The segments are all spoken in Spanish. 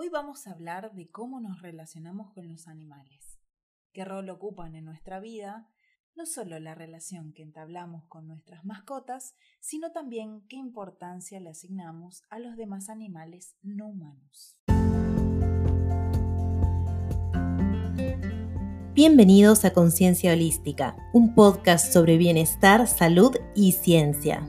Hoy vamos a hablar de cómo nos relacionamos con los animales, qué rol ocupan en nuestra vida, no solo la relación que entablamos con nuestras mascotas, sino también qué importancia le asignamos a los demás animales no humanos. Bienvenidos a Conciencia Holística, un podcast sobre bienestar, salud y ciencia.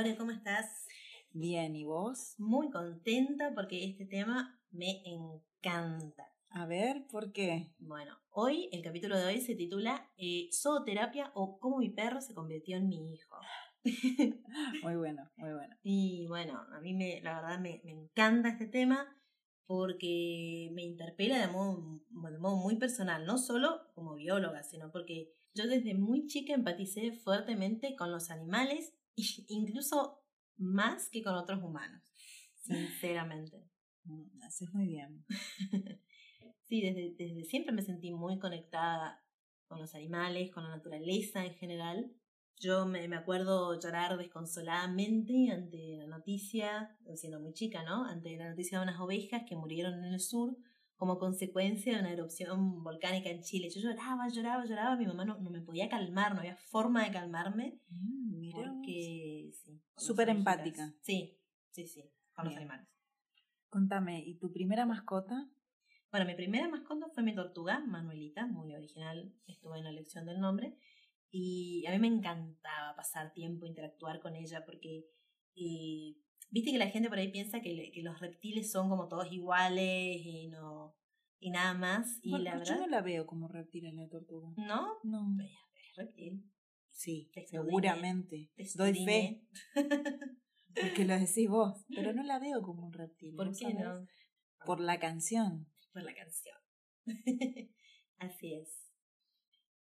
Lore, ¿cómo estás? Bien, ¿y vos? Muy contenta porque este tema me encanta. A ver, ¿por qué? Bueno, hoy el capítulo de hoy se titula eh, Zooterapia o cómo mi perro se convirtió en mi hijo. muy bueno, muy bueno. Y bueno, a mí me, la verdad me, me encanta este tema porque me interpela de modo, de modo muy personal, no solo como bióloga, sino porque yo desde muy chica empaticé fuertemente con los animales, incluso más que con otros humanos, sinceramente. Mm, haces muy bien. sí, desde, desde siempre me sentí muy conectada con los animales, con la naturaleza en general, yo me, me, acuerdo llorar desconsoladamente ante la noticia, siendo muy chica, ¿no? Ante la noticia de unas ovejas que murieron en el sur como consecuencia de una erupción volcánica en Chile. Yo lloraba, lloraba, lloraba, mi mamá no, no me podía calmar, no había forma de calmarme. Mm, porque, sí. Súper empática. Sí, sí, sí, con los animales. Contame, ¿y tu primera mascota? Bueno, mi primera mascota fue mi tortuga, Manuelita, muy original, estuve en la elección del nombre. Y a mí me encantaba pasar tiempo, interactuar con ella, porque eh, viste que la gente por ahí piensa que, que, los reptiles son como todos iguales y no y nada más. Y la verdad, yo no la veo como reptil en la tortuga. ¿No? No. Es reptil. Sí, seguramente. Doy fe. Porque lo decís vos. Pero no la veo como un reptil. ¿Por qué no? Por la canción. Por la canción. Así es.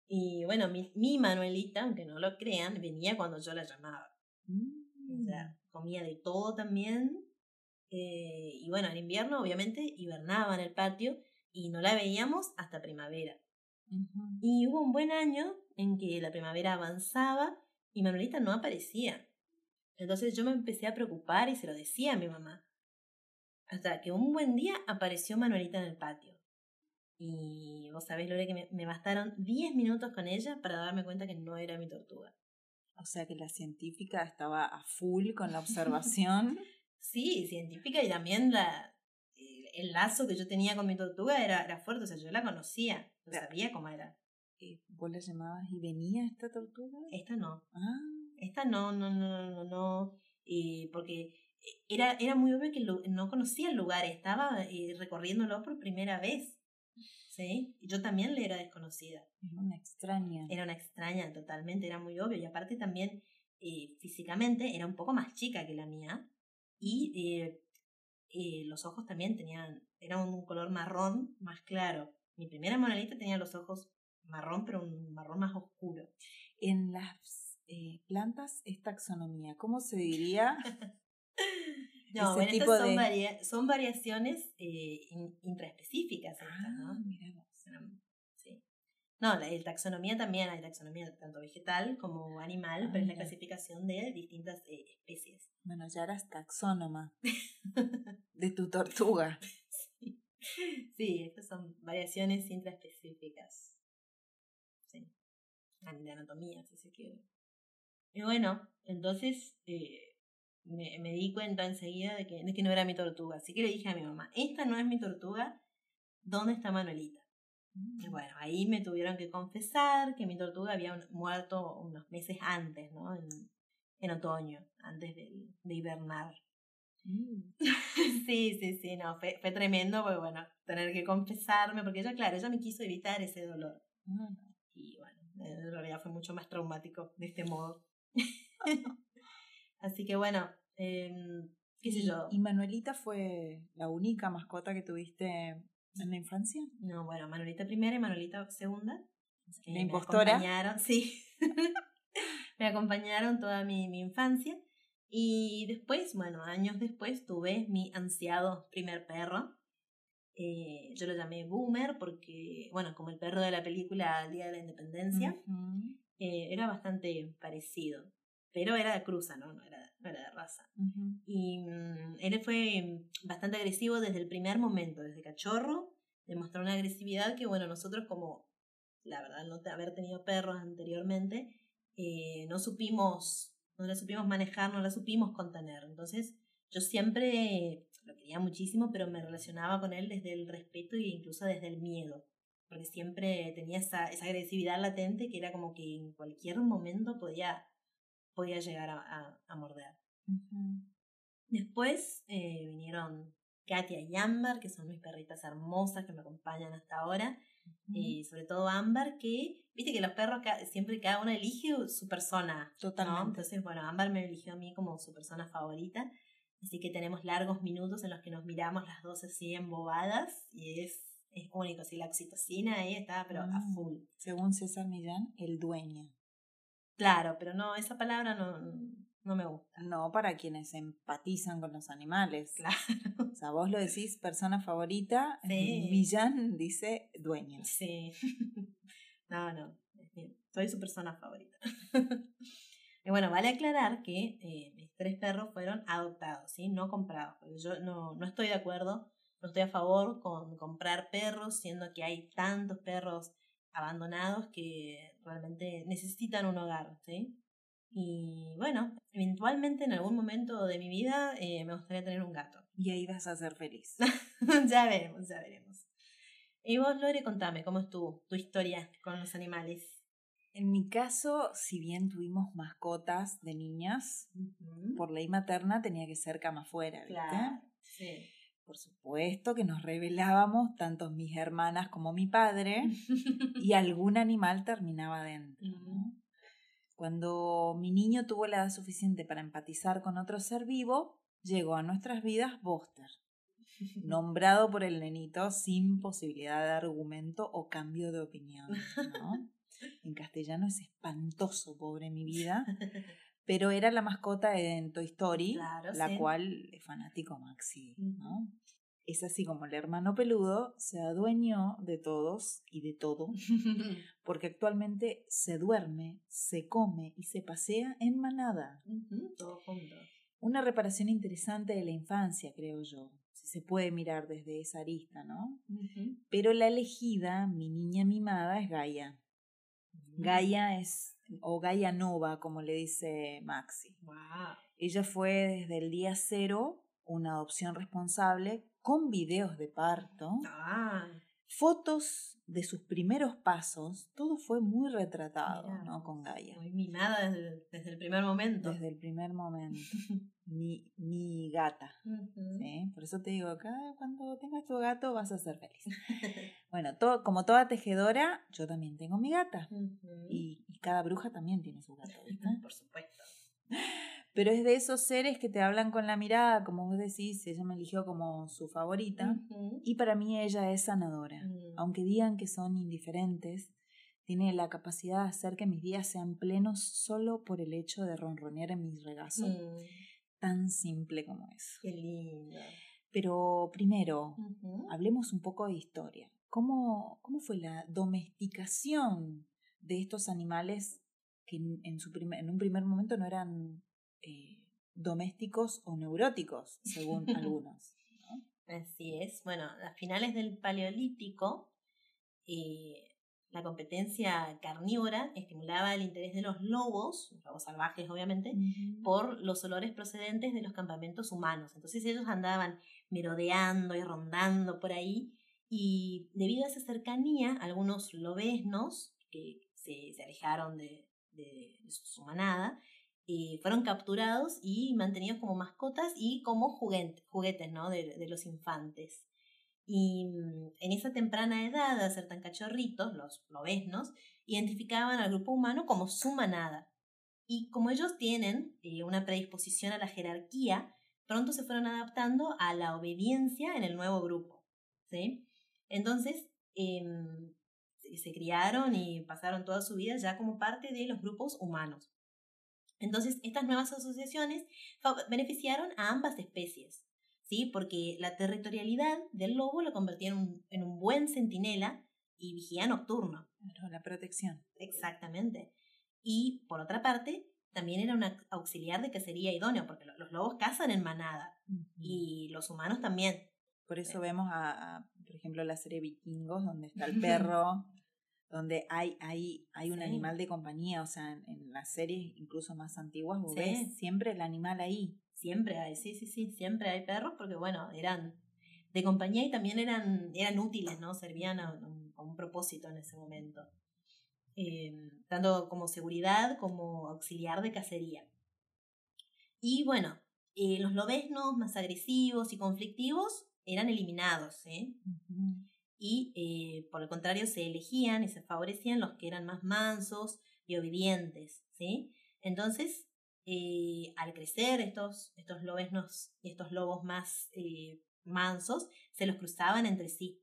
Y bueno, mi, mi, Manuelita, aunque no lo crean, venía cuando yo la llamaba. O sea, mm. comía de todo también. Eh, y bueno, en invierno obviamente hibernaba en el patio y no la veíamos hasta primavera. Y hubo un buen año en que la primavera avanzaba y Manuelita no aparecía. Entonces yo me empecé a preocupar y se lo decía a mi mamá. Hasta que un buen día apareció Manuelita en el patio. Y vos sabés, Lore, que me, bastaron 10 minutos con ella para darme cuenta que no era mi tortuga. O sea que la científica estaba a full con la observación. sí, científica y también la, el lazo que yo tenía con mi tortuga era, era fuerte, o sea, yo la conocía, sabía cómo era. ¿Vos la llamabas y venía esta tortuga? Esta no. Ah. Esta no, no, no, no, no, eh, porque era, era muy obvio que no conocía el lugar, estaba eh, recorriéndolo por primera vez. ¿sí? Yo también le era desconocida. Era una extraña. Era una extraña, totalmente, era muy obvio. Y aparte también eh, físicamente era un poco más chica que la mía. Y eh, eh, los ojos también tenían, era un color marrón más claro. Mi primera monalita tenía los ojos marrón, pero un marrón más oscuro. En las plantas es taxonomía, ¿cómo se diría? No, bueno, estas son, son variaciones eh, intraespecíficas. ah, ¿no? Sí. No, la, taxonomía también hay taxonomía tanto vegetal como animal, pero es la ah, clasificación de distintas eh, especies. Bueno, ya eras taxónoma de tu tortuga. Sí. sí, estas son variaciones intraespecíficas. De anatomía, si se quiere. Y bueno, entonces eh, me, me, di cuenta enseguida de que, de que no era mi tortuga. Así que le dije a mi mamá, esta no es mi tortuga, ¿dónde está Manuelita? Y mm. bueno, ahí me tuvieron que confesar que mi tortuga había muerto unos meses antes, ¿no? En, en otoño, antes de, de hibernar. Mm. sí, sí, sí, no, fue, fue tremendo, porque bueno, tener que confesarme, porque ella, claro, ella me quiso evitar ese dolor. Mm. En realidad fue mucho más traumático de este modo. Así que bueno, eh, qué sé yo. ¿Y Manuelita fue la única mascota que tuviste en la infancia? No, bueno, Manuelita primera y Manuelita segunda. La impostora. Me acompañaron, sí. me acompañaron toda mi, mi infancia. Y después, bueno, años después tuve mi ansiado primer perro. Eh, yo lo llamé Boomer porque, bueno, como el perro de la película Día de la Independencia, eh, era bastante parecido. pero era de cruza, ¿no? No era, no era de raza. Y mm, él fue bastante agresivo desde el primer momento, desde cachorro, demostró una agresividad que, bueno, nosotros como, la verdad, no haber tenido perros anteriormente, eh, no supimos, no la supimos manejar, no la supimos contener. Entonces, yo siempre lo quería muchísimo, pero me relacionaba con él desde el respeto e incluso desde el miedo, porque siempre tenía esa, esa agresividad latente que era como que en cualquier momento podía, podía llegar a, a, morder. Después eh, vinieron Katia y Ámbar, que son mis perritas hermosas que me acompañan hasta ahora. Y sobre todo Ámbar, que viste que los perros siempre cada uno elige su persona. Totalmente. Entonces, bueno, Ámbar me eligió a mí como su persona favorita. Así que tenemos largos minutos en los que nos miramos las dos así embobadas y es, es único. Así la oxitocina ahí está, pero a mm. full. Según César Millán, el dueño. Claro, pero no, esa palabra no, no me gusta. No para quienes empatizan con los animales. Claro. O sea, vos lo decís persona favorita, sí. Millán dice dueño. Sí. No, no. Soy su persona favorita. Y bueno, vale aclarar que eh, mis tres perros fueron adoptados, ¿sí? No comprados. Porque yo no, no estoy de acuerdo, no estoy a favor con comprar perros, siendo que hay tantos perros abandonados que realmente necesitan un hogar, ¿sí? Y bueno, eventualmente en algún momento de mi vida eh, me gustaría tener un gato. Y ahí vas a ser feliz. ya veremos, ya veremos. Y vos, Lore, contame, ¿cómo es tu, tu historia con los animales? En mi caso, si bien tuvimos mascotas de niñas, por ley materna tenía que ser cama afuera, ¿viste? Claro, sí. Por supuesto que nos revelábamos, tanto mis hermanas como mi padre, y algún animal terminaba dentro. Cuando mi niño tuvo la edad suficiente para empatizar con otro ser vivo, llegó a nuestras vidas Buster, nombrado por el nenito sin posibilidad de argumento o cambio de opinión. ¿no? En castellano es espantoso, pobre mi vida. Pero era la mascota en Toy Story, la cual es fanático Maxi, ¿no? Es así como el hermano peludo se adueñó de todos y de todo, porque actualmente se duerme, se come y se pasea en manada. todo junto. Una reparación interesante de la infancia, creo yo, si se puede mirar desde esa arista, ¿no? Pero la elegida, mi niña mimada, es Gaia. Gaia es, o Gaia Nova, como le dice Maxi. Ella fue desde el día cero una adopción responsable con videos de parto, ah. fotos de sus primeros pasos, todo fue muy retratado, ¿no? Con Gaia. Muy mimada desde, desde, el primer momento. Desde el primer momento. mi, mi gata. ¿sí? Por eso te digo, cada, cuando tengas tu gato vas a ser feliz. bueno, todo, como toda tejedora, yo también tengo mi gata. y, y, cada bruja también tiene su gato. Por supuesto. Pero es de esos seres que te hablan con la mirada, como vos decís, ella me eligió como su favorita. Y para mí ella es sanadora. Mm. Aunque digan que son indiferentes, tiene la capacidad de hacer que mis días sean plenos solo por el hecho de ronronear en mi regazo. Mm. Tan simple como eso. Qué lindo. Pero primero, hablemos un poco de historia. ¿Cómo, ¿Cómo fue la domesticación de estos animales que en, su en un primer momento no eran eh, domésticos o neuróticos, según algunos. Así es. Bueno, a finales del Paleolítico, eh, la competencia carnívora estimulaba el interés de los lobos, los lobos salvajes obviamente, por los olores procedentes de los campamentos humanos. Entonces ellos andaban merodeando y rondando por ahí y debido a esa cercanía, algunos lobesnos que se, alejaron de, su manada eh, fueron capturados y mantenidos como mascotas y como juguetes, ¿no? de, los infantes. Y mm, en esa temprana edad, de ser tan cachorritos, los lobesnos, identificaban al grupo humano como su manada. Y como ellos tienen eh, una predisposición a la jerarquía, pronto se fueron adaptando a la obediencia en el nuevo grupo. ¿sí? Entonces, em, se criaron y pasaron toda su vida ya como parte de los grupos humanos. Entonces, estas nuevas asociaciones beneficiaron a ambas especies, ¿sí? Porque la territorialidad del lobo lo convertía en un, en un buen centinela y vigía nocturno. la protección. Exactamente. Y, por otra parte, también era un auxiliar de cacería idóneo, porque los lobos cazan en manada y los humanos también. Por eso vemos a, por ejemplo, la serie Vikingos, donde está el perro, donde hay, hay, hay un animal de compañía, o sea, en, las series incluso más antiguas, vos ves siempre el animal ahí. Siempre hay, sí, sí, sí, siempre hay perros, porque bueno, eran de compañía y también eran, eran útiles, ¿no? Servían a, un propósito en ese momento. Eh, tanto como seguridad como auxiliar de cacería. Y bueno, eh, los lobesnos más agresivos y conflictivos eran eliminados, ¿eh? Y eh, por el contrario se elegían y se favorecían los que eran más mansos y obedientes, ¿sí? Entonces, eh, al crecer estos, estos lobesnos estos lobos más mansos, se los cruzaban entre sí.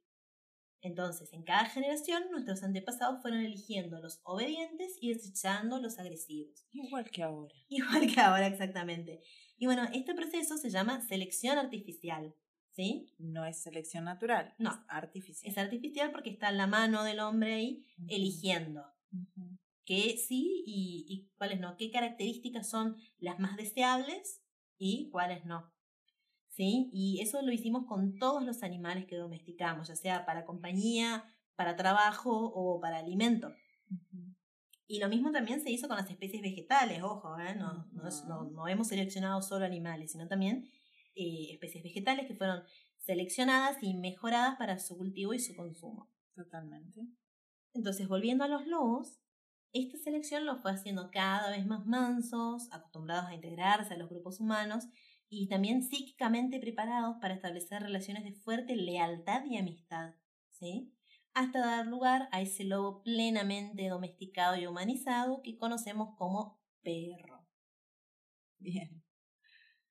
Entonces, en cada generación, nuestros antepasados fueron eligiendo los obedientes y desechando los agresivos. Igual que ahora. Igual que ahora, exactamente. Y bueno, este proceso se llama selección artificial. ¿Sí? No es selección natural, no. es artificial. Es artificial porque está en la mano del hombre ahí eligiendo. ¿Qué sí y, y cuáles no? ¿Qué características son las más deseables y cuáles no? ¿Sí? Y eso lo hicimos con todos los animales que domesticamos, ya sea para compañía, para trabajo o para alimento. Y lo mismo también se hizo con las especies vegetales, ojo, ¿eh? no, no, no, hemos seleccionado solo animales, sino también eh, especies vegetales que fueron seleccionadas y mejoradas para su cultivo y su consumo. Totalmente. Entonces, volviendo a los lobos, esta selección los fue haciendo cada vez más mansos, acostumbrados a integrarse a los grupos humanos y también psíquicamente preparados para establecer relaciones de fuerte lealtad y amistad, ¿sí? Hasta dar lugar a ese lobo plenamente domesticado y humanizado que conocemos como perro. Bien.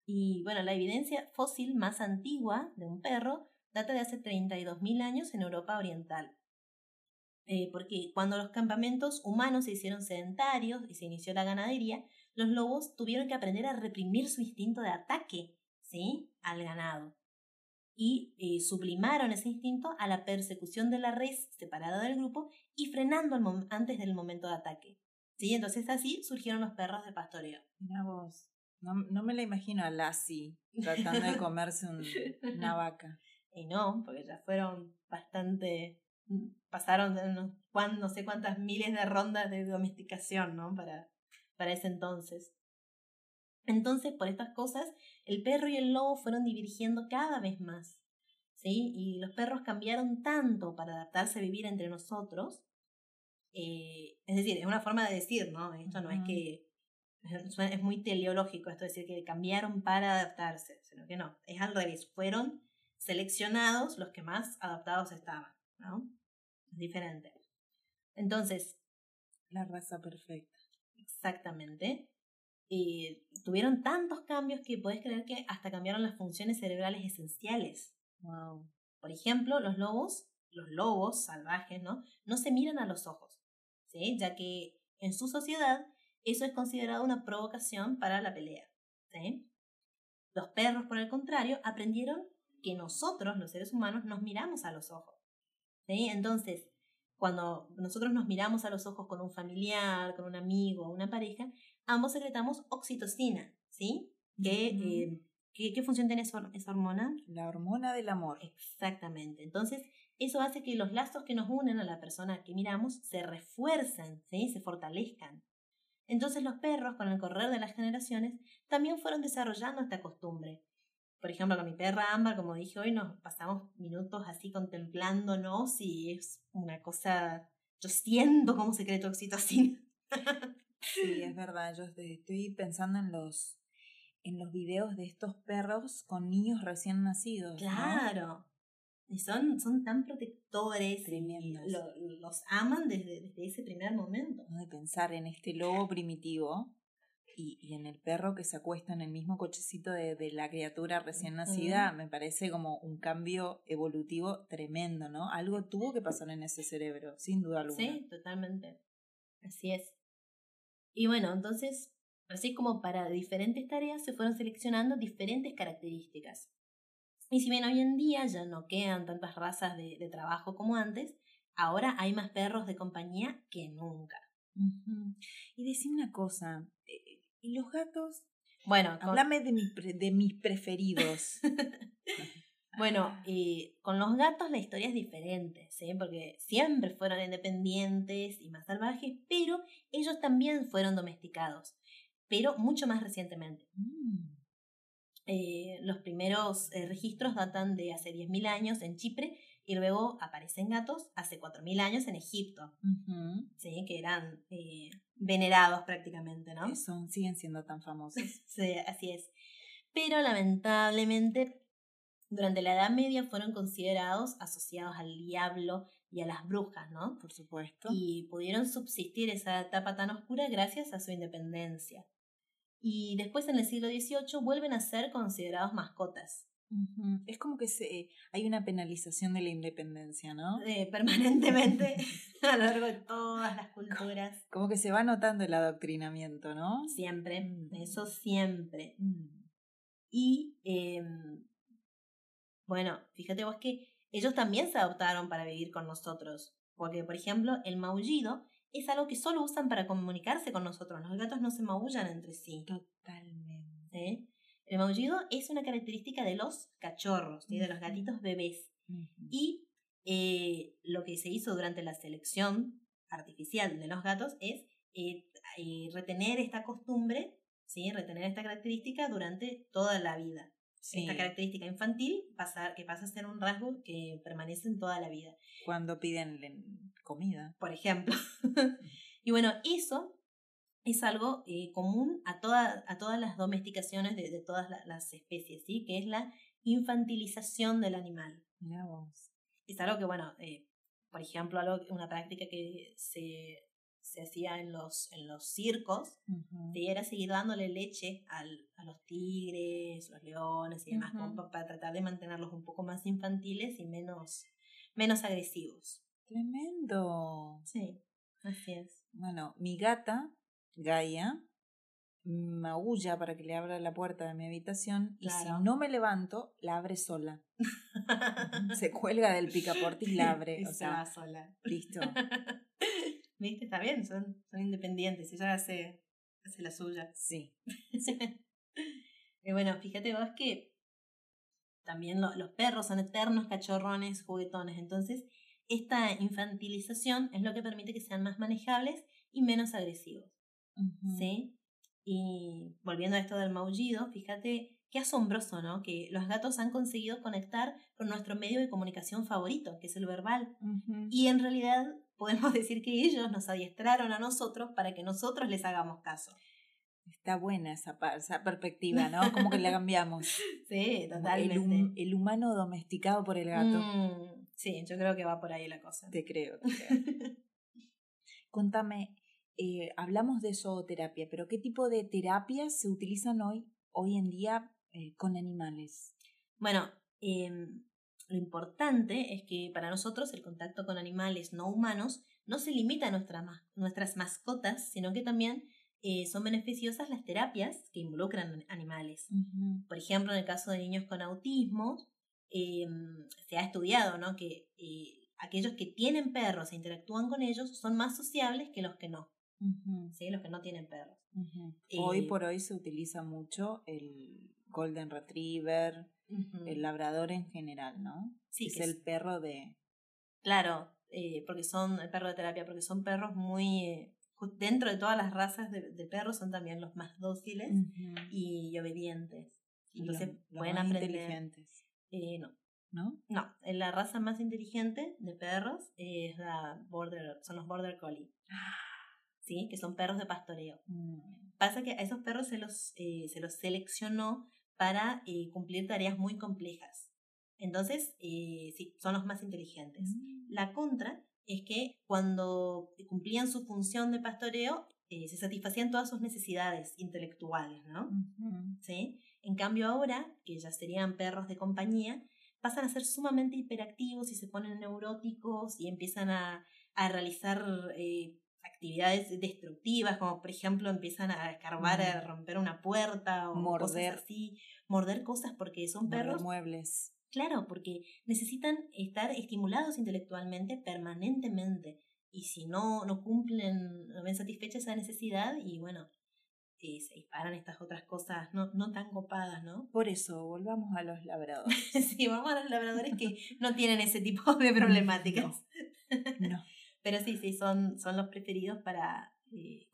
Y bueno, la evidencia fósil más antigua de un perro data de hace 32.000 años en Europa Oriental. Eh, porque cuando los campamentos humanos se hicieron sedentarios y se inició la ganadería, los lobos tuvieron que aprender a reprimir su instinto de ataque ¿sí? al ganado. Y eh, sublimaron ese instinto a la persecución de la res separada del grupo y frenando antes del momento de ataque. ¿sí? Entonces así surgieron los perros de pastoreo. Mira vos. No, no me la imagino a Lassie tratando de comerse una vaca. Y no, porque ya fueron bastante. Pasaron no, no sé cuántas miles de rondas de domesticación, ¿no? Para, para ese entonces. Entonces, por estas cosas, el perro y el lobo fueron divergiendo cada vez más. ¿Sí? Y los perros cambiaron tanto para adaptarse a vivir entre nosotros. Eh, es decir, es una forma de decir, ¿no? Esto no es que es muy teleológico esto, decir, que cambiaron para adaptarse, sino que no, es al revés, fueron seleccionados los que más adaptados estaban, ¿no? Es diferente. Entonces, la raza perfecta. Exactamente. Y tuvieron tantos cambios que podés creer que hasta cambiaron las funciones cerebrales esenciales. Wow. Por ejemplo, los lobos, los lobos salvajes, ¿no? No se miran a los ojos, ¿sí? Ya que en su sociedad eso es considerado una provocación para la pelea. ¿sí? Los perros, por el contrario, aprendieron que nosotros, los seres humanos, nos miramos a los ojos. ¿sí? Entonces, cuando nosotros nos miramos a los ojos con un familiar, con un amigo, una pareja, ambos secretamos oxitocina, ¿sí? Eh, ¿Qué, ¿Qué función tiene esa hormona? La hormona del amor. Exactamente. Entonces, eso hace que los lazos que nos unen a la persona que miramos se refuercen, ¿sí? se fortalezcan. Entonces los perros, con el correr de las generaciones, también fueron desarrollando esta costumbre. Por ejemplo, con mi perra Ámbar, como dije hoy, nos pasamos minutos así contemplándonos y es una cosa... Yo siento cómo se cree tu oxitocina. sí, es verdad. Yo estoy pensando en los, en los videos de estos perros con niños recién nacidos. Claro. Y son, son tan protectores, los aman desde, desde ese primer momento. De pensar en este lobo primitivo y, y, en el perro que se acuesta en el mismo cochecito de, de la criatura recién nacida, me parece como un cambio evolutivo tremendo, ¿no? Algo tuvo que pasar en ese cerebro, sin duda alguna. Sí, totalmente. Así es. Y bueno, entonces, así como para diferentes tareas se fueron seleccionando diferentes características. Y si bien hoy en día ya no quedan tantas razas de, trabajo como antes, ahora hay más perros de compañía que nunca. Y decime una cosa, eh, ¿Y los gatos? Bueno, háblame de, de mis preferidos. Bueno, con los gatos la historia es diferente, ¿sí? Porque siempre fueron independientes y más salvajes, pero ellos también fueron domesticados, pero mucho más recientemente. Mm. Eh, los primeros eh, registros datan de hace 10.000 años en Chipre y luego aparecen gatos hace 4.000 años en Egipto, ¿sí? que eran eh, venerados prácticamente, ¿no? Son, siguen siendo tan famosos. sí, así es. Pero lamentablemente durante la Edad Media fueron considerados asociados al diablo y a las brujas, ¿no? Por supuesto. Y pudieron subsistir esa etapa tan oscura gracias a su independencia. Y después en el siglo XVIII vuelven a ser considerados mascotas. Es como que se, hay una penalización de la independencia, ¿no? Eh, permanentemente a lo largo de todas las culturas. Como que se va notando el adoctrinamiento, ¿no? Siempre, mm. eso siempre. Mm. Y em, bueno, fíjate vos que ellos también se adoptaron para vivir con nosotros. Porque, por ejemplo, el maullido es algo que solo usan para comunicarse con nosotros. Los gatos no se maullan entre sí. Totalmente. El maullido es una característica de los cachorros, de los gatitos bebés. Y eh, lo que se hizo durante la selección artificial de los gatos es eh, eh, retener esta costumbre, ¿sí? retener esta característica durante toda la vida esta característica infantil pasa, que pasa a ser un rasgo que permanece en toda la vida. Cuando piden comida. Por ejemplo. y bueno, eso es algo eh, común a, toda, a todas las domesticaciones de, todas las especies, ¿sí? Que es la infantilización del animal. Es algo que, bueno, eh, por ejemplo, algo, una práctica que se se hacía en los, en los circos, y era seguir dándole leche al, a los tigres, los leones y demás, para tratar de mantenerlos un poco más infantiles y menos, menos agresivos. Tremendo. Sí, así es. Bueno, mi gata, Gaia, maulla para que le abra la puerta de mi habitación y si no me levanto, la abre sola. se cuelga del picaporte y la abre. o sea, va sola. Listo. ¿Viste? Está bien, son, son independientes, ella hace, hace la suya. Sí. y bueno, fíjate vos que también los perros son eternos cachorrones, juguetones, entonces esta infantilización es lo que permite que sean más manejables y menos agresivos. ¿Sí? Y volviendo a esto del maullido, fíjate qué asombroso, ¿no? Que los gatos han conseguido conectar con nuestro medio de comunicación favorito, que es el verbal. Y en realidad podemos decir que ellos nos adiestraron a nosotros para que nosotros les hagamos caso. Está buena esa, esa perspectiva, ¿no? Como que la cambiamos. sí, totalmente. El, humano domesticado por el gato. Mm, sí, yo creo que va por ahí la cosa. Te creo. Te creo. Contame, eh, hablamos de zooterapia, pero ¿qué tipo de terapias se utilizan hoy, hoy en día eh, con animales? Bueno, eh, lo importante es que para nosotros el contacto con animales no humanos no se limita a nuestras mascotas, sino que también eh, son beneficiosas las terapias que involucran animales. Por ejemplo, en el caso de niños con autismo, em, se ha estudiado ¿no? que eh, aquellos que tienen perros e interactúan con ellos son más sociables que los que no. ¿sí? Los que no tienen perros. hoy eh, por hoy se utiliza mucho el Golden Retriever, el labrador en general, ¿no? Sí. Es, el perro de... Claro, eh, porque son el perro de terapia, porque son perros muy... Eh, dentro de todas las razas de, perros son también los más dóciles y obedientes. Entonces pueden aprender. inteligentes. Eh, no. ¿No? No, la raza más inteligente de perros es la border, son los border collie. ¿Sí? Que son perros de pastoreo. Mm. Pasa que a esos perros se los, se los seleccionó para eh, cumplir tareas muy complejas. Entonces, eh, sí, son los más inteligentes. Mm. La contra es que cuando cumplían su función de pastoreo, eh, se satisfacían todas sus necesidades intelectuales, ¿no? ¿Sí? En cambio ahora, que ya serían perros de compañía, pasan a ser sumamente hiperactivos y se ponen neuróticos y empiezan a, a realizar actividades destructivas, como por ejemplo empiezan a escarbar, a romper una puerta o morder. cosas así, morder cosas porque son perros. muebles. Claro, porque necesitan estar estimulados intelectualmente permanentemente. Y si no, no cumplen, no ven satisfecha esa necesidad, y bueno, eh, se disparan estas otras cosas no, no tan copadas, ¿no? Por eso, volvamos a los labradores. sí, vamos a los labradores que no tienen ese tipo de problemáticas. No. Pero sí, sí, son, son los preferidos para eh,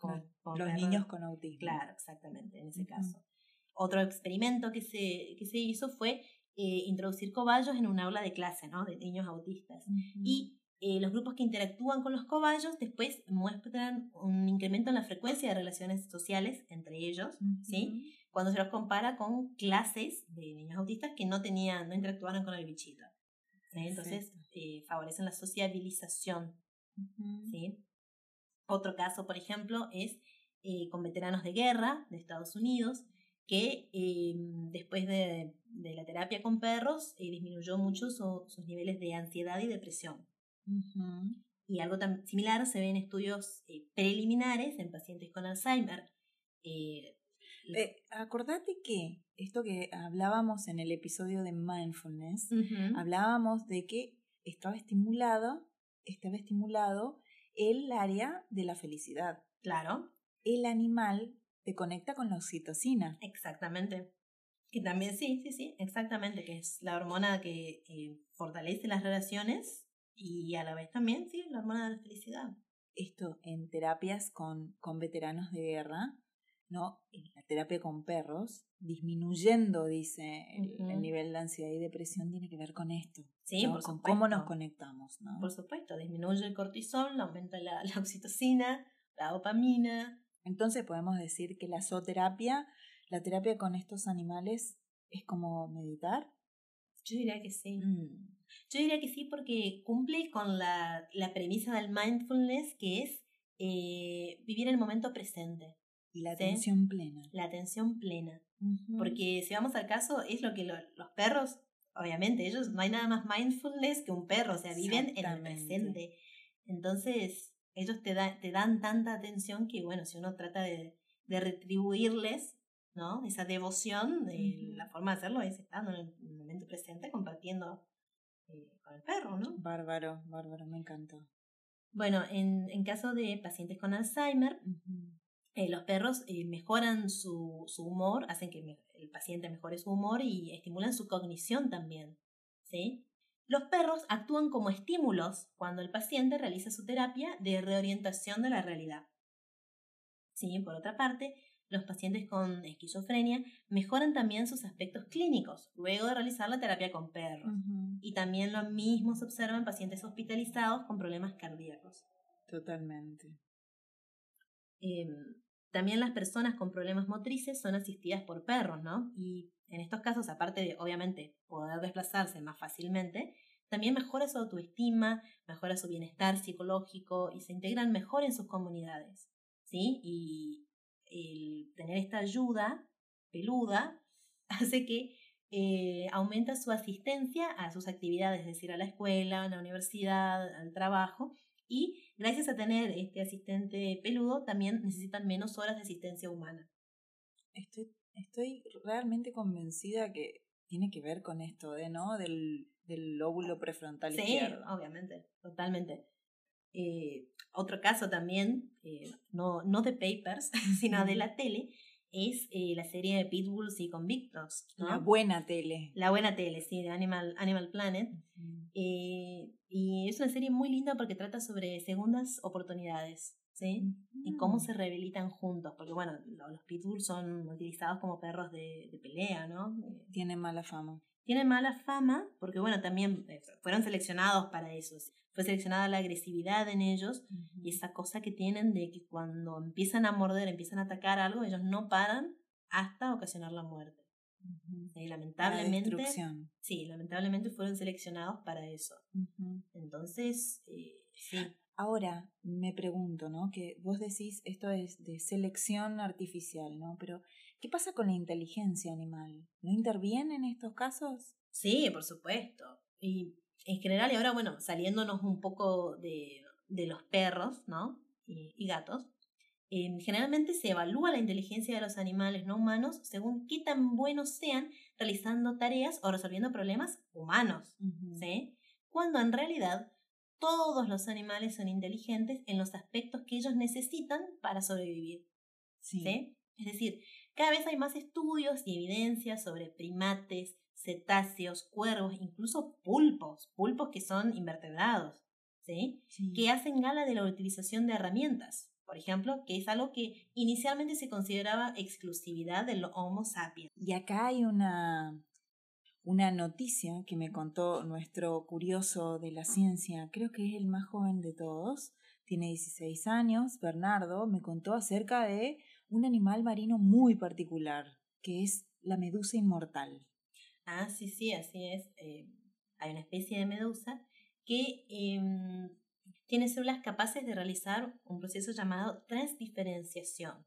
los niños con autismo. Claro, exactamente, en ese caso. Otro experimento que se, que se hizo fue eh, introducir cobayos en un aula de clase, ¿no? De niños autistas. Y eh, los grupos que interactúan con los cobayos después muestran un incremento en la frecuencia de relaciones sociales entre ellos, ¿sí? Cuando se los compara con clases de niños autistas que no tenían, no interactuaron con el bichito. Entonces, eh, favorecen la sociabilización, ¿sí? Otro caso, por ejemplo, es eh, con veteranos de guerra de Estados Unidos, que después de, de, la terapia con perros disminuyó mucho sus niveles de ansiedad y depresión. Y algo tan similar se ve en estudios eh, preliminares en pacientes con Alzheimer. Eh, eh, acordate que esto que hablábamos en el episodio de mindfulness, hablábamos de que estaba estimulado, estaba estimulado el área de la felicidad. Claro. El animal te conecta con la oxitocina. Exactamente. Que también, sí, sí, sí, exactamente, que es la hormona que fortalece las relaciones y a la vez también, sí, la hormona de la felicidad. Esto en terapias con, con veteranos de guerra, ¿no? En la terapia con perros, disminuyendo, dice, el, nivel de ansiedad y depresión tiene que ver con esto. Sí, por con cómo nos conectamos, ¿no? Por supuesto, disminuye el cortisol, aumenta la, la oxitocina, la dopamina. Entonces podemos decir que la zooterapia, la terapia con estos animales, es como meditar. Yo diría que sí. Mm. Yo diría que sí porque cumple con la, la premisa del mindfulness que es eh, vivir el momento presente. Y la atención plena. La atención plena. Porque si vamos al caso, es lo que los perros, obviamente, ellos no hay nada más mindfulness que un perro, o sea, viven en el presente. Entonces, ellos te, da, te dan tanta atención que, bueno, si uno trata de, de retribuirles, ¿no? Esa devoción, de, la forma de hacerlo es estando en el momento presente, compartiendo eh, con el perro, ¿no? Bárbaro, bárbaro, me encantó. Bueno, en, en caso de pacientes con Alzheimer, eh, los perros eh, mejoran su, su, humor, hacen que el paciente mejore su humor y estimulan su cognición también. ¿sí? Los perros actúan como estímulos cuando el paciente realiza su terapia de reorientación de la realidad. ¿Sí? Por otra parte, los pacientes con esquizofrenia mejoran también sus aspectos clínicos luego de realizar la terapia con perros. Y también lo mismo se observa en pacientes hospitalizados con problemas cardíacos. Totalmente. Em, también las personas con problemas motrices son asistidas por perros, ¿no? Y en estos casos, aparte de, obviamente, poder desplazarse más fácilmente, también mejora su autoestima, mejora su bienestar psicológico y se integran mejor en sus comunidades, ¿sí? Y, el tener esta ayuda peluda hace que eh, aumenta su asistencia a sus actividades, es decir, a la escuela, a la universidad, al trabajo, y gracias a tener este asistente peludo también necesitan menos horas de asistencia humana. Estoy, estoy realmente convencida que tiene que ver con esto, de, ¿no? Del, del lóbulo prefrontal sí, obviamente, totalmente. Eh, otro caso también, eh, no, no de Papers, sino de la tele, es eh, la serie de Pitbulls y Convictos. La buena tele. La buena tele, sí, de Animal, Animal Planet. y es una serie muy linda porque trata sobre segundas oportunidades. ¿sí? Y cómo se rehabilitan juntos, porque bueno, los pitbulls son utilizados como perros de, de pelea, ¿no? Tienen mala fama. Tienen mala fama porque bueno, también fueron seleccionados para eso fue seleccionada la agresividad en ellos y esa cosa que tienen de que cuando empiezan a morder, empiezan a atacar algo, ellos no paran hasta ocasionar la muerte. Y lamentablemente, sí, lamentablemente fueron seleccionados para eso. Entonces, eh, sí. Ahora me pregunto, ¿no? Que vos decís esto es de selección artificial, ¿no? Pero ¿qué pasa con la inteligencia animal? ¿No interviene en estos casos? Sí, por supuesto. Y en general, y ahora, bueno, saliéndonos un poco de, de los perros, ¿no? Y, gatos, eh, generalmente se evalúa la inteligencia de los animales no humanos según qué tan buenos sean realizando tareas o resolviendo problemas humanos, ¿sí? Cuando en realidad todos los animales son inteligentes en los aspectos que ellos necesitan para sobrevivir, ¿sí? Es decir, cada vez hay más estudios y evidencias sobre primates, cetáceos, cuervos, incluso pulpos, pulpos que son invertebrados, ¿sí? Que hacen gala de la utilización de herramientas, por ejemplo, que es algo que inicialmente se consideraba exclusividad del Homo sapiens. Y acá hay una, una noticia que me contó nuestro curioso de la ciencia, creo que es el más joven de todos, tiene 16 años, Bernardo, me contó acerca de un animal marino muy particular, que es la medusa inmortal. Ah, sí, sí, así es. Eh, hay una especie de medusa que em, tiene células capaces de realizar un proceso llamado transdiferenciación.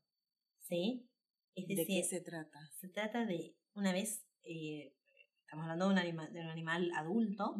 ¿Sí? Es decir, ¿De qué se trata? Se trata de, una vez, eh, estamos hablando de un animal, de un animal adulto,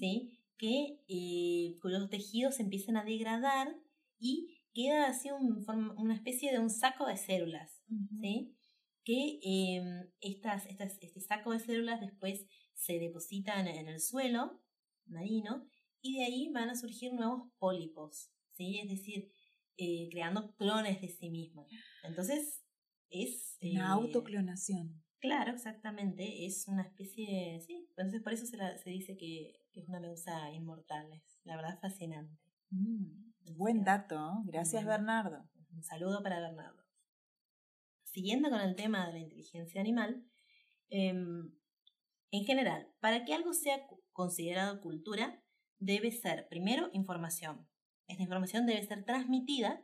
¿sí? Que, eh, cuyos tejidos se empiezan a degradar y queda así un, una especie de un saco de células, ¿sí? Que em, estas, estas, este saco de células después se depositan en el suelo marino y de ahí van a surgir nuevos pólipos, ¿sí? Es decir, eh, creando clones de sí mismos. Entonces, es... Una eh, autoclonación. Claro, exactamente. Es una especie... Sí, entonces por eso se, se dice que, es una medusa inmortal. Es la verdad fascinante. Mm. Buen dato, gracias Bernardo. Un saludo para Bernardo. Siguiendo con el tema de la inteligencia animal, em, en general, para que algo sea considerado cultura, debe ser primero información. Esta información debe ser transmitida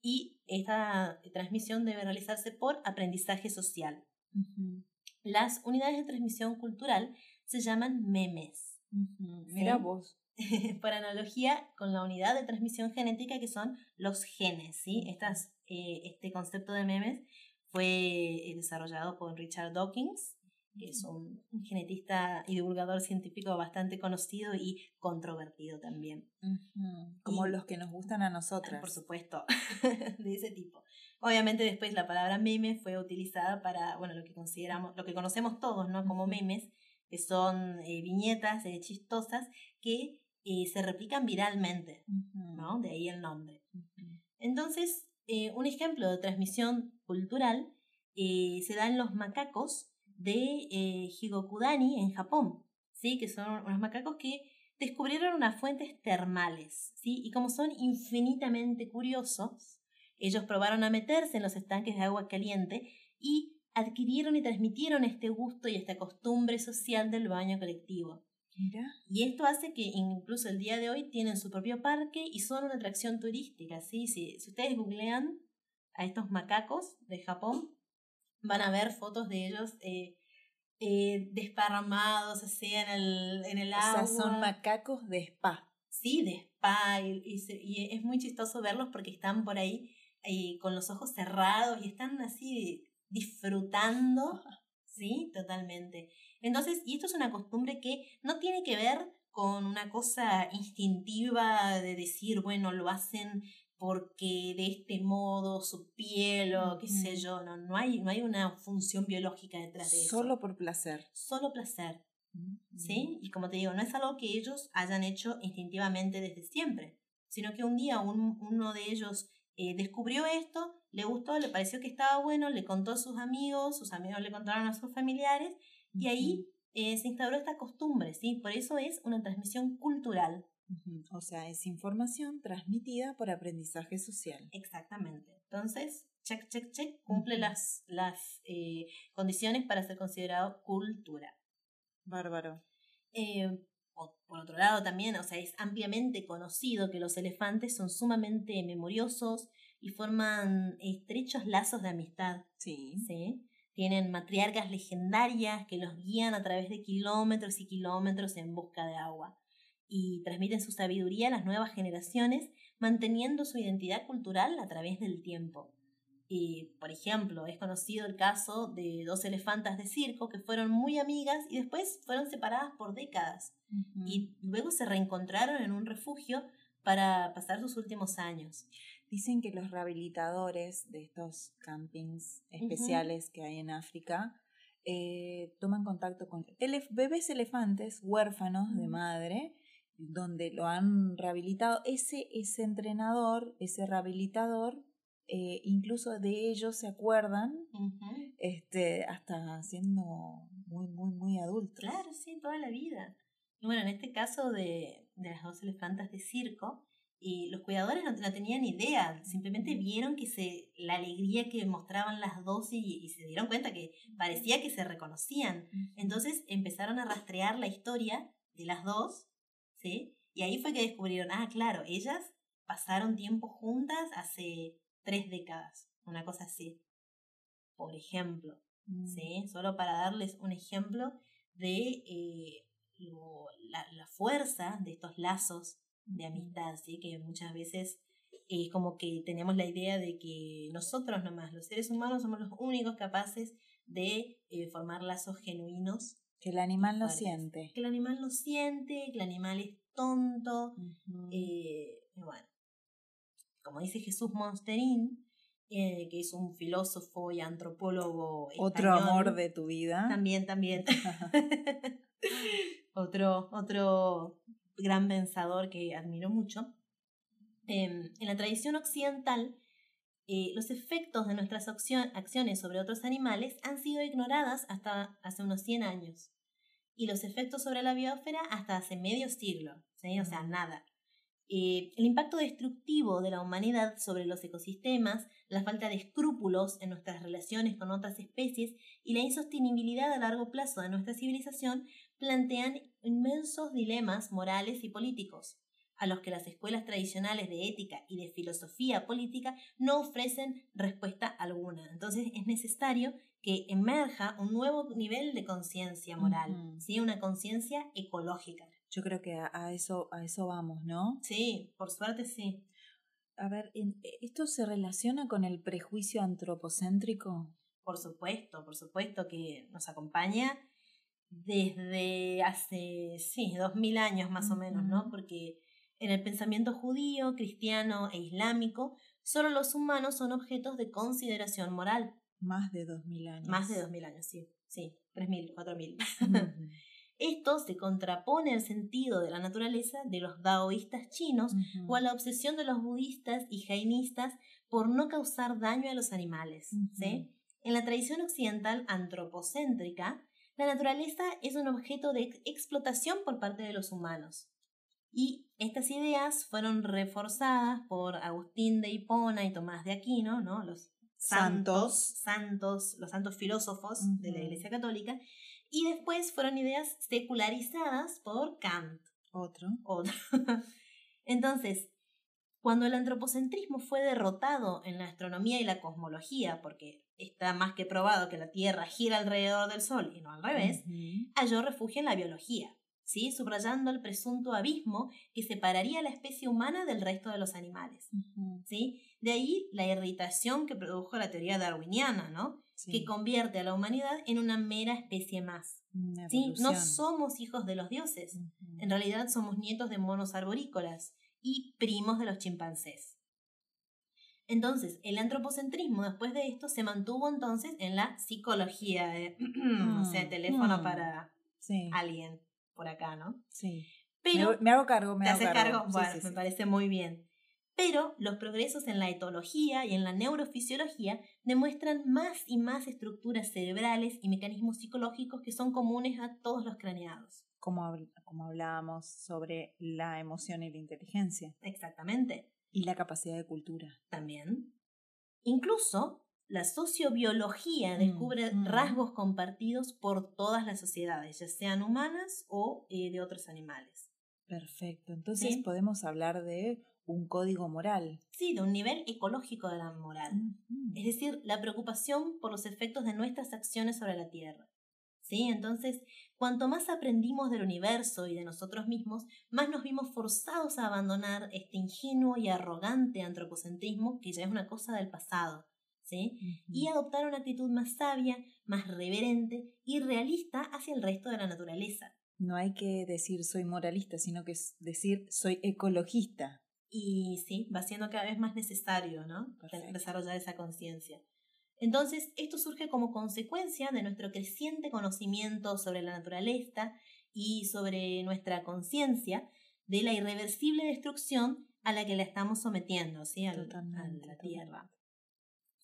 y esta transmisión debe realizarse por aprendizaje social. Las unidades de transmisión cultural se llaman memes. Mira vos. por analogía con la unidad de transmisión genética que son los genes, ¿sí? Estas, eh, este concepto de memes fue eh, desarrollado por Richard Dawkins, que es un, genetista y divulgador científico bastante conocido y controvertido también. Como los que nos gustan a nosotras. Por supuesto, de ese tipo. Obviamente después la palabra meme fue utilizada para, bueno, lo que consideramos, lo que conocemos todos, ¿no? Como memes, que son eh, viñetas chistosas que eh, se replican viralmente, ¿no? De ahí el nombre. Entonces, eh, un ejemplo de transmisión cultural eh, se da en los macacos de Higokudani en Japón, ¿sí? Que son unos macacos que descubrieron unas fuentes termales, ¿sí? Y como son infinitamente curiosos, ellos probaron a meterse en los estanques de agua caliente y adquirieron y transmitieron este gusto y esta costumbre social del baño colectivo. Y esto hace que incluso el día de hoy tienen su propio parque y son una atracción turística. ¿sí? Si, si ustedes googlean a estos macacos de Japón, van a ver fotos de ellos eh, eh, desparramados así en el, en el agua. O sea, son macacos de spa. Sí, de spa. Y, y, es muy chistoso verlos porque están por ahí eh, con los ojos cerrados y están así disfrutando. Sí, totalmente. Entonces, y esto es una costumbre que no tiene que ver con una cosa instintiva de decir, bueno, lo hacen porque de este modo su piel o qué sé yo, no, no, hay, no hay una función biológica detrás de eso. Solo por placer. Solo placer. ¿Sí? Y como te digo, no es algo que ellos hayan hecho instintivamente desde siempre, sino que un día uno de ellos eh, descubrió esto, le gustó, le pareció que estaba bueno, le contó a sus amigos, sus amigos le contaron a sus familiares y ahí eh, se instauró esta costumbre, ¿sí? Por eso es una transmisión cultural. O sea, es información transmitida por aprendizaje social. Exactamente. Entonces, check, check, check, cumple las, las eh, condiciones para ser considerado cultura. Bárbaro. Eh, por otro lado, también, o sea, es ampliamente conocido que los elefantes son sumamente memoriosos y forman estrechos lazos de amistad. Sí. ¿sí? Tienen matriarcas legendarias que los guían a través de kilómetros y kilómetros en busca de agua y transmiten su sabiduría a las nuevas generaciones, manteniendo su identidad cultural a través del tiempo. Y, por ejemplo, es conocido el caso de dos elefantas de circo que fueron muy amigas y después fueron separadas por décadas. Y luego se reencontraron en un refugio para pasar sus últimos años. Dicen que los rehabilitadores de estos campings especiales que hay en África eh, toman contacto con bebés elefantes huérfanos de madre, donde lo han rehabilitado. Ese, ese entrenador, ese rehabilitador, eh, incluso de ellos se acuerdan, este, hasta siendo muy, muy, muy adultos. Claro, sí, toda la vida. Y bueno, en este caso de, de las dos elefantas de circo, y los cuidadores no, tenían idea, simplemente vieron que se, la alegría que mostraban las dos y, se dieron cuenta que parecía que se reconocían. Entonces empezaron a rastrear la historia de las dos, ¿sí? Y ahí fue que descubrieron, ah, claro, ellas pasaron tiempo juntas hace tres décadas, una cosa así. Por ejemplo, ¿sí? Mm. Solo para darles un ejemplo de eh, la, la fuerza de estos lazos de amistad, ¿sí? Que muchas veces es como que tenemos la idea de que nosotros nomás, los seres humanos, somos los únicos capaces de eh, formar lazos genuinos. Que el animal lo siente. Que el animal lo siente, que el animal es tonto. Eh, bueno, como dice Jesús Monsterín, eh, que es un filósofo y antropólogo. Otro amor de tu vida. También, también. otro, otro gran pensador que admiro mucho, em, en la tradición occidental, eh, los efectos de nuestras acciones sobre otros animales han sido ignoradas hasta hace unos 100 años y los efectos sobre la biosfera hasta hace medio siglo, o sea, nada. Eh, el impacto destructivo de la humanidad sobre los ecosistemas, la falta de escrúpulos en nuestras relaciones con otras especies y la insostenibilidad a largo plazo de nuestra civilización plantean inmensos dilemas morales y políticos, a los que las escuelas tradicionales de ética y de filosofía política no ofrecen respuesta alguna. Entonces es necesario que emerja un nuevo nivel de conciencia moral, ¿sí? una conciencia ecológica. Yo creo que a, eso, a eso vamos, ¿no? Sí, por suerte sí. A ver, ¿esto se relaciona con el prejuicio antropocéntrico? Por supuesto, por supuesto que nos acompaña desde hace, sí, dos mil años más o menos, ¿no? Porque en el pensamiento judío, cristiano e islámico, solo los humanos son objetos de consideración moral. Más de dos mil años. Más de dos mil años, sí. Sí, tres mil, cuatro mil. Esto se contrapone al sentido de la naturaleza de los daoístas chinos o a la obsesión de los budistas y jainistas por no causar daño a los animales. ¿sí? En la tradición occidental antropocéntrica, la naturaleza es un objeto de explotación por parte de los humanos. Y estas ideas fueron reforzadas por Agustín de Hipona y Tomás de Aquino, ¿no? los santos, santos, los santos filósofos de la Iglesia Católica, y después fueron ideas secularizadas por Kant. Otro. Otro. Entonces, cuando el antropocentrismo fue derrotado en la astronomía y la cosmología, porque está más que probado que la Tierra gira alrededor del Sol y no al revés, halló refugio en la biología, ¿sí? subrayando el presunto abismo que separaría a la especie humana del resto de los animales. ¿sí? De ahí la irritación que produjo la teoría darwiniana, ¿no? Que convierte a la humanidad en una mera especie más. ¿sí? No somos hijos de los dioses, en realidad somos nietos de monos arborícolas y primos de los chimpancés. Entonces, el antropocentrismo después de esto se mantuvo entonces en la psicología, de, o sea, mm, teléfono mm. para alguien por acá, ¿no? Sí. Pero, me, hago cargo, me ¿te hago cargo. Bueno, me parece muy bien. Pero los progresos en la etología y en la neurofisiología demuestran más y más estructuras cerebrales y mecanismos psicológicos que son comunes a todos los craneados. Como, como hablábamos sobre la emoción y la inteligencia. Exactamente. Y la capacidad de cultura. También. Incluso la sociobiología mm, descubre mm. rasgos compartidos por todas las sociedades, ya sean humanas o eh, de otros animales. Perfecto. Entonces podemos hablar de un código moral. Sí, de un nivel ecológico de la moral. Es decir, la preocupación por los efectos de nuestras acciones sobre la Tierra. ¿Sí? Entonces, cuanto más aprendimos del universo y de nosotros mismos, más nos vimos forzados a abandonar este ingenuo y arrogante antropocentrismo que ya es una cosa del pasado. ¿sí? Y adoptar una actitud más sabia, más reverente y realista hacia el resto de la naturaleza. No hay que decir soy moralista, sino que es decir soy ecologista. Y sí, va siendo cada vez más necesario, ¿no? Desarrollar esa conciencia. Entonces, esto surge como consecuencia de nuestro creciente conocimiento sobre la naturaleza y sobre nuestra conciencia de la irreversible destrucción a la que la estamos sometiendo, ¿sí? a la Tierra.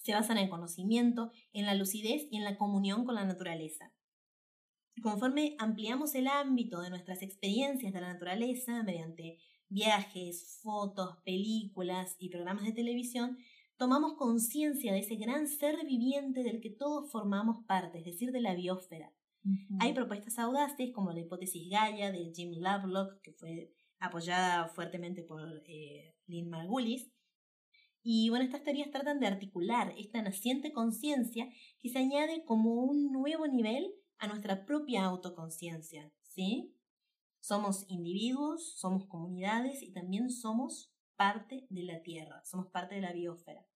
Se basa en el conocimiento, en la lucidez y en la comunión con la naturaleza. Conforme ampliamos el ámbito de nuestras experiencias de la naturaleza mediante viajes, fotos, películas y programas de televisión, tomamos conciencia de ese gran ser viviente del que todos formamos parte, es decir, de la biosfera. Hay propuestas audaces como la hipótesis Gaia de Jim Lovelock, que fue apoyada fuertemente por eh, Lynn Margulis. Y bueno, estas teorías tratan de articular esta naciente conciencia que se añade como un nuevo nivel a nuestra propia autoconciencia, ¿sí? Somos individuos, somos comunidades y también somos parte de la Tierra, somos parte de la biosfera.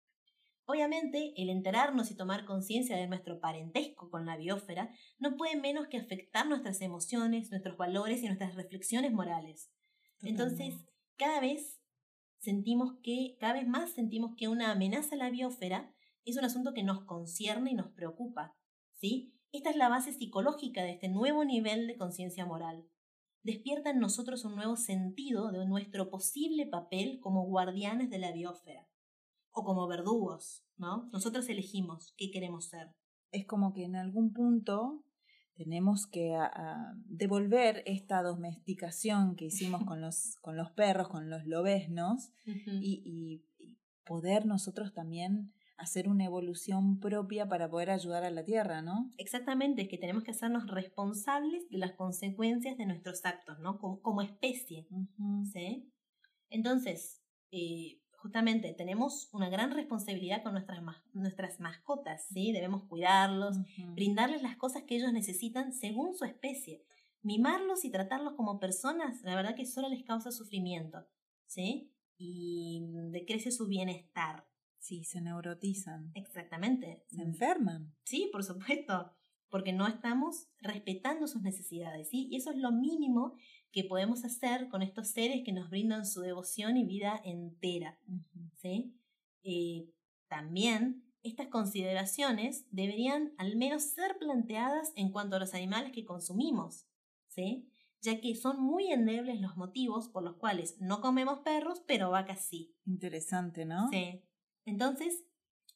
Obviamente, el enterarnos y tomar conciencia de nuestro parentesco con la biosfera no puede menos que afectar nuestras emociones, nuestros valores y nuestras reflexiones morales. Entonces, cada vez sentimos que, cada vez más sentimos que una amenaza a la biosfera es un asunto que nos concierne y nos preocupa, ¿sí? Esta es la base psicológica de este nuevo nivel de conciencia moral. Despierta en nosotros un nuevo sentido de nuestro posible papel como guardianes de la biosfera o como verdugos, ¿no? Nosotros elegimos qué queremos ser. Es como que en algún punto tenemos que devolver esta domesticación que hicimos con los, con los perros, con los lobesnos, y, poder nosotros también hacer una evolución propia para poder ayudar a la Tierra, ¿no? Exactamente, es que tenemos que hacernos responsables de las consecuencias de nuestros actos, ¿no? Como, especie, ¿sí? Entonces, eh, justamente tenemos una gran responsabilidad con nuestras, nuestras mascotas, ¿sí? Debemos cuidarlos, brindarles las cosas que ellos necesitan según su especie. Mimarlos y tratarlos como personas, la verdad que solo les causa sufrimiento, ¿sí? Y decrece su bienestar. Sí, se neurotizan. Exactamente. Se enferman. Sí, por supuesto, porque no estamos respetando sus necesidades, ¿sí? Y eso es lo mínimo que podemos hacer con estos seres que nos brindan su devoción y vida entera. ¿sí? Eh, también estas consideraciones deberían al menos ser planteadas en cuanto a los animales que consumimos, ¿sí? ya que son muy endebles los motivos por los cuales no comemos perros, pero vacas sí. Interesante, ¿no? Sí. Entonces,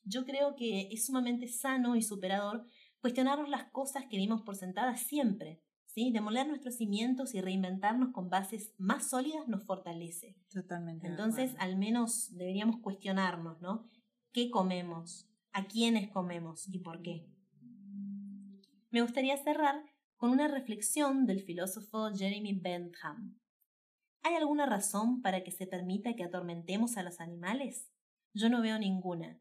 yo creo que es sumamente sano y superador cuestionarnos las cosas que dimos por sentadas siempre, Demoler nuestros cimientos y reinventarnos con bases más sólidas nos fortalece. Totalmente. Entonces, al menos deberíamos cuestionarnos, ¿no? ¿Qué comemos? ¿A quiénes comemos? ¿Y por qué? Me gustaría cerrar con una reflexión del filósofo Jeremy Bentham. ¿Hay alguna razón para que se permita que atormentemos a los animales? Yo no veo ninguna.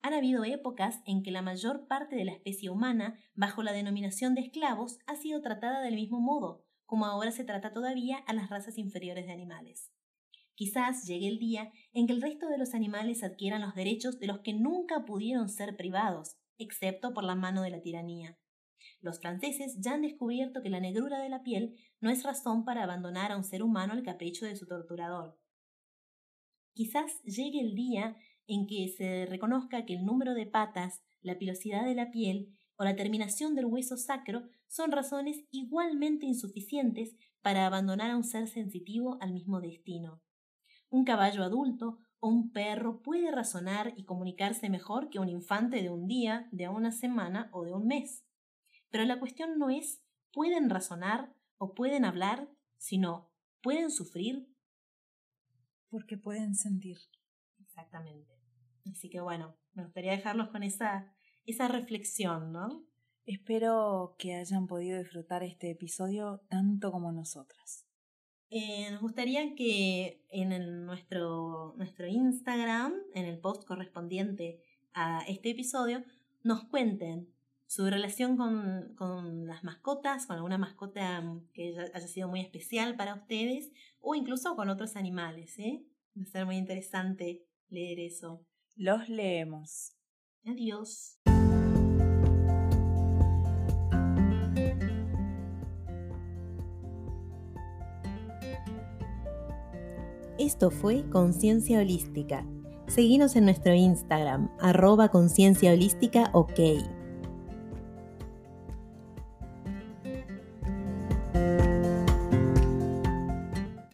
Han habido épocas en que la mayor parte de la especie humana, bajo la denominación de esclavos, ha sido tratada del mismo modo, como ahora se trata todavía a las razas inferiores de animales. Quizás llegue el día en que el resto de los animales adquieran los derechos de los que nunca pudieron ser privados, excepto por la mano de la tiranía. Los franceses ya han descubierto que la negrura de la piel no es razón para abandonar a un ser humano al capricho de su torturador. Quizás llegue el día en que se reconozca que el número de patas, la pilosidad de la piel o la terminación del hueso sacro son razones igualmente insuficientes para abandonar a un ser sensitivo al mismo destino. Un caballo adulto o un perro puede razonar y comunicarse mejor que un infante de un día, de una semana o de un mes. Pero la cuestión no es pueden razonar o pueden hablar, sino pueden sufrir. Porque pueden sentir. Exactamente. Así que bueno, me gustaría dejarlos con esa, esa reflexión, ¿no? Espero que hayan podido disfrutar este episodio tanto como nosotras. Eh, nos gustaría que en nuestro, nuestro Instagram, en el post correspondiente a este episodio, nos cuenten su relación con, con, las mascotas, con alguna mascota que haya sido muy especial para ustedes o incluso con otros animales. ¿eh? Va a ser muy interesante leer eso. Los leemos. Adiós. Esto fue Conciencia Holística. Seguimos en nuestro Instagram, arroba conciencia holística ok.